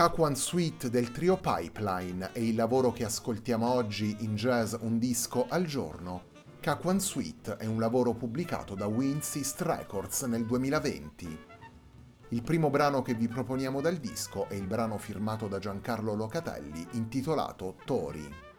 K1 Suite del trio Pipeline è il lavoro che ascoltiamo oggi in Jazz Un disco al giorno. K1 Suite è un lavoro pubblicato da Winsist Records nel 2020. Il primo brano che vi proponiamo dal disco è il brano firmato da Giancarlo Locatelli intitolato Tori.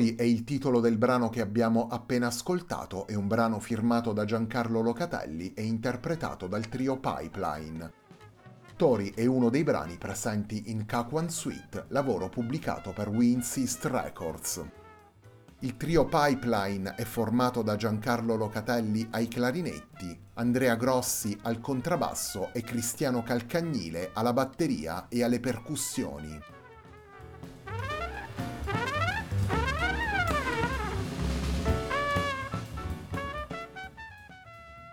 Tori è il titolo del brano che abbiamo appena ascoltato, è un brano firmato da Giancarlo Locatelli e interpretato dal trio Pipeline. Tori è uno dei brani presenti in Kakuan Suite, lavoro pubblicato per Winsist Records. Il trio Pipeline è formato da Giancarlo Locatelli ai clarinetti, Andrea Grossi al contrabbasso e Cristiano Calcagnile alla batteria e alle percussioni.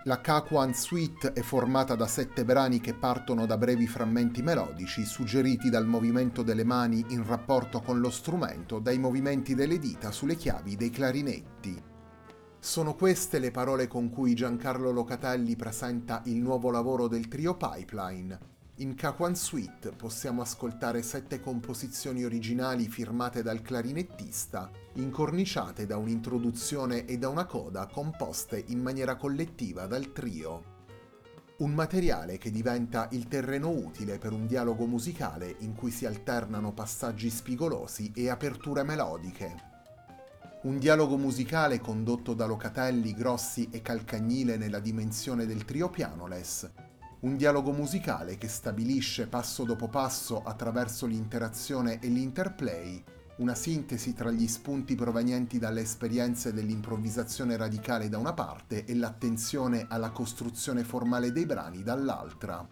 La Kakuan Suite è formata da sette brani che partono da brevi frammenti melodici suggeriti dal movimento delle mani in rapporto con lo strumento, dai movimenti delle dita sulle chiavi dei clarinetti. Sono queste le parole con cui Giancarlo Locatelli presenta il nuovo lavoro del trio Pipeline, in Kakuan Suite possiamo ascoltare sette composizioni originali firmate dal clarinettista, incorniciate da un'introduzione e da una coda composte in maniera collettiva dal trio. Un materiale che diventa il terreno utile per un dialogo musicale in cui si alternano passaggi spigolosi e aperture melodiche. Un dialogo musicale condotto da Locatelli, Grossi e Calcagnile nella dimensione del trio pianoless, un dialogo musicale che stabilisce passo dopo passo attraverso l'interazione e l'interplay una sintesi tra gli spunti provenienti dalle esperienze dell'improvvisazione radicale da una parte e l'attenzione alla costruzione formale dei brani dall'altra.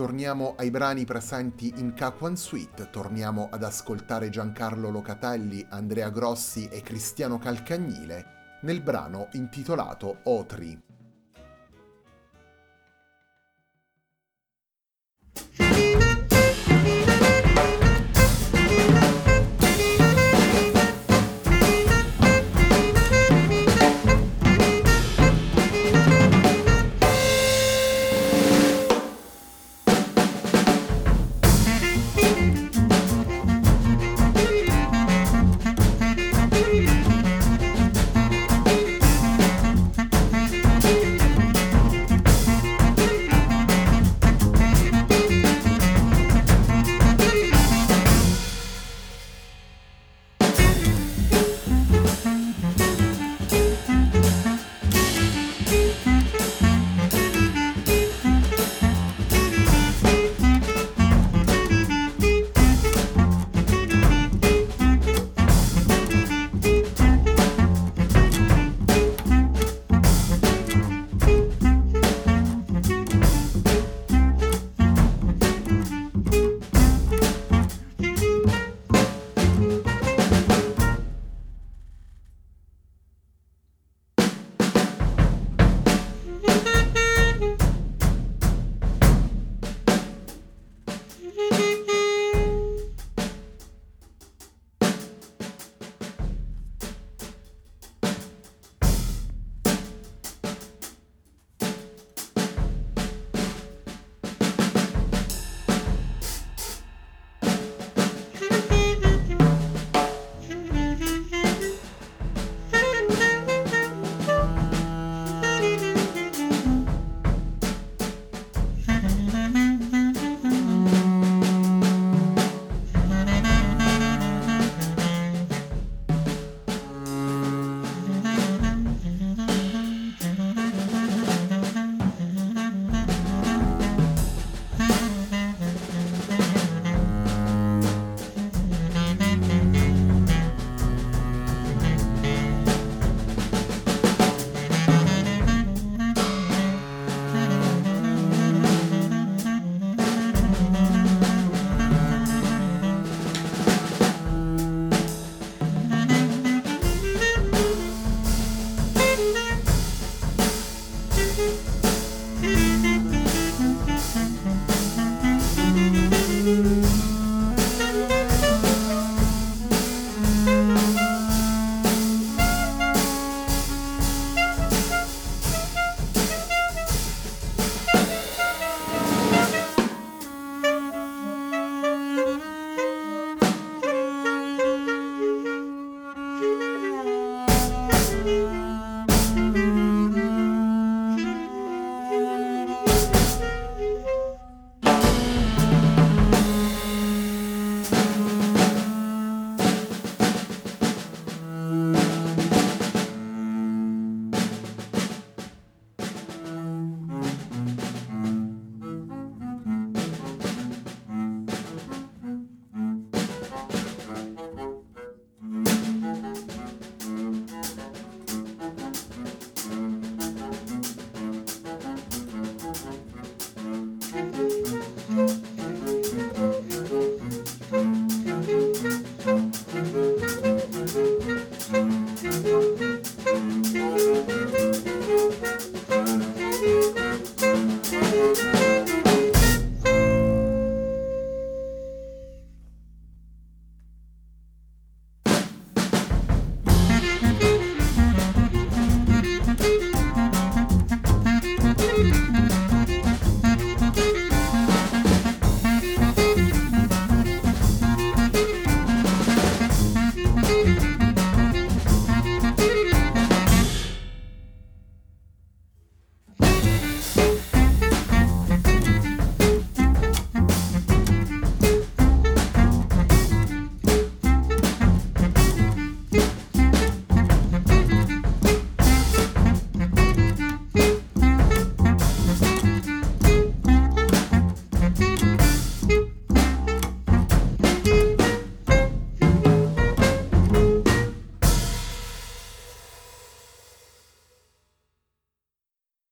Torniamo ai brani presenti in Capuan Suite, torniamo ad ascoltare Giancarlo Locatelli, Andrea Grossi e Cristiano Calcagnile nel brano intitolato Otri.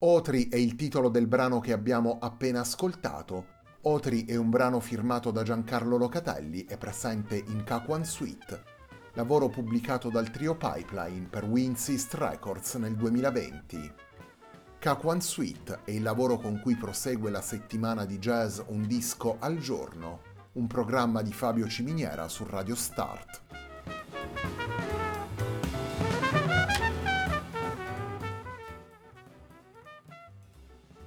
Otri è il titolo del brano che abbiamo appena ascoltato. Otri è un brano firmato da Giancarlo Locatelli e presente in K1 Suite, lavoro pubblicato dal trio Pipeline per Winsist Records nel 2020. K1 Suite è il lavoro con cui prosegue la settimana di jazz Un disco al giorno, un programma di Fabio Ciminiera su Radio Start.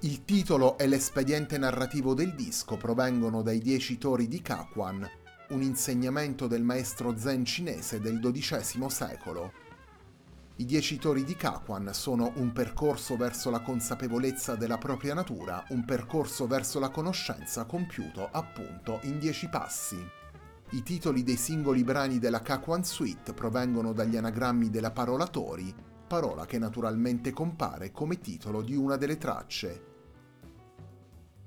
Il titolo e l'espediente narrativo del disco provengono dai Dieci Tori di Kakwan, un insegnamento del maestro zen cinese del XII secolo. I Dieci Tori di Kakwan sono un percorso verso la consapevolezza della propria natura, un percorso verso la conoscenza compiuto appunto in dieci passi. I titoli dei singoli brani della Kakwan Suite provengono dagli anagrammi della parola Tori, parola che naturalmente compare come titolo di una delle tracce,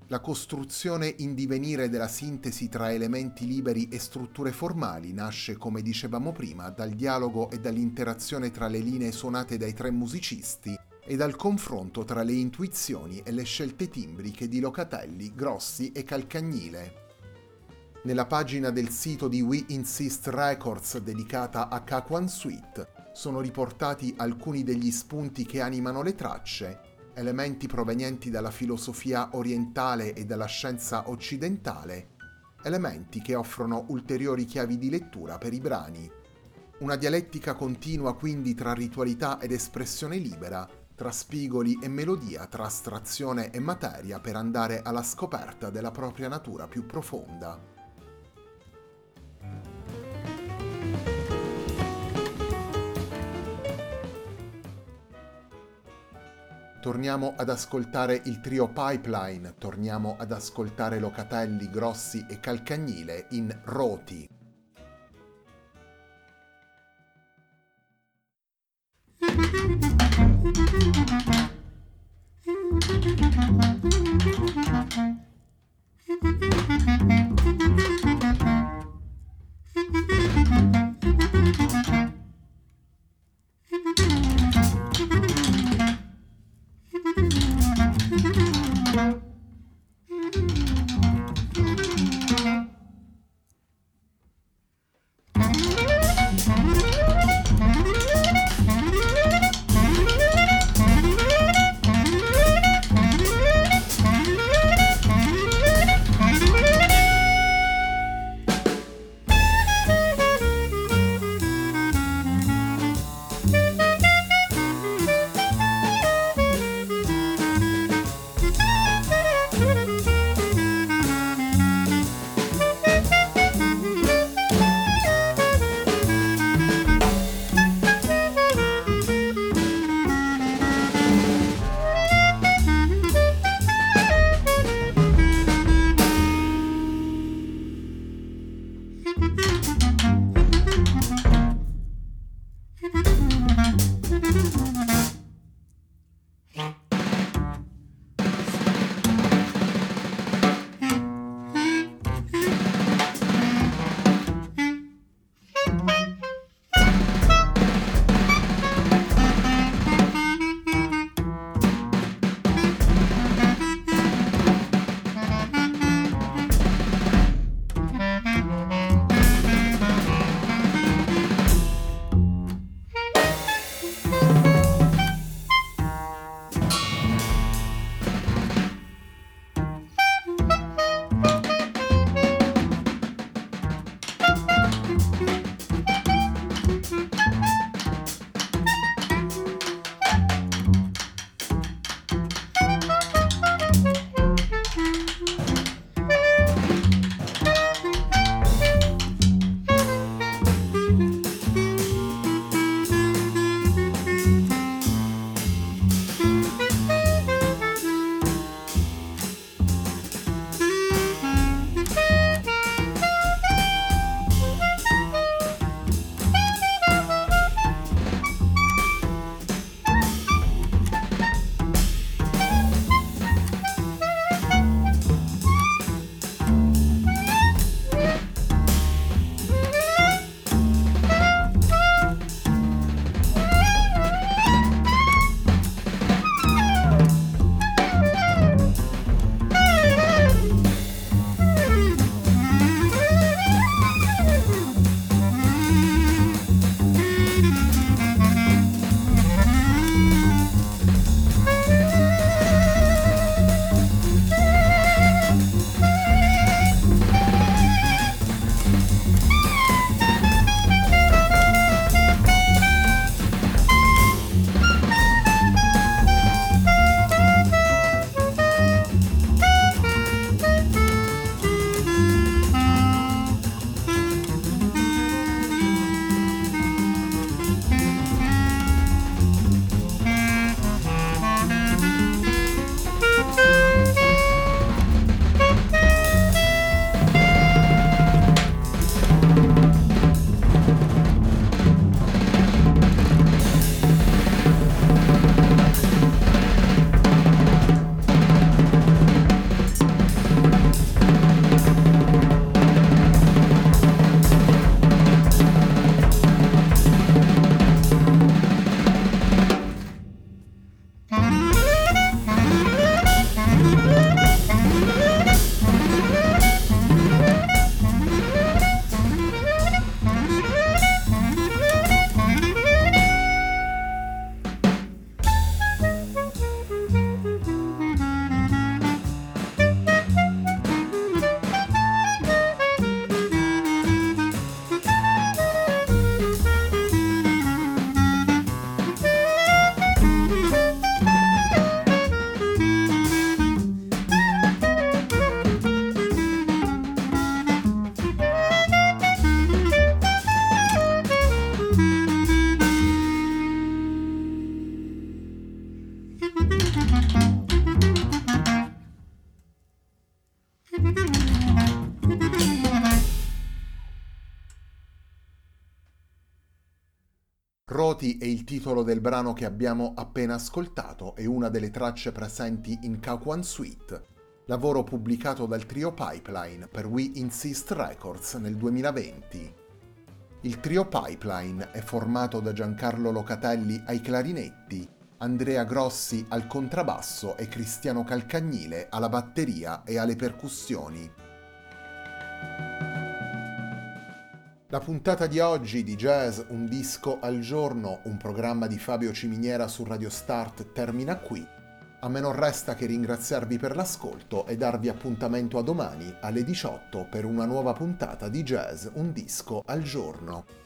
la costruzione in divenire della sintesi tra elementi liberi e strutture formali nasce, come dicevamo prima, dal dialogo e dall'interazione tra le linee suonate dai tre musicisti e dal confronto tra le intuizioni e le scelte timbriche di Locatelli, Grossi e Calcagnile. Nella pagina del sito di We Insist Records dedicata a K1 Suite sono riportati alcuni degli spunti che animano le tracce elementi provenienti dalla filosofia orientale e dalla scienza occidentale, elementi che offrono ulteriori chiavi di lettura per i brani. Una dialettica continua quindi tra ritualità ed espressione libera, tra spigoli e melodia, tra astrazione e materia per andare alla scoperta della propria natura più profonda. Torniamo ad ascoltare il trio Pipeline, torniamo ad ascoltare Locatelli, Grossi e Calcagnile in Roti. Roti è il titolo del brano che abbiamo appena ascoltato e una delle tracce presenti in Kakuan Suite, lavoro pubblicato dal trio Pipeline per We Insist Records nel 2020. Il trio Pipeline è formato da Giancarlo Locatelli ai clarinetti, Andrea Grossi al contrabbasso e Cristiano Calcagnile alla batteria e alle percussioni. La puntata di oggi di Jazz Un disco al giorno, un programma di Fabio Ciminiera su Radio Start termina qui. A me non resta che ringraziarvi per l'ascolto e darvi appuntamento a domani alle 18 per una nuova puntata di Jazz Un disco al giorno.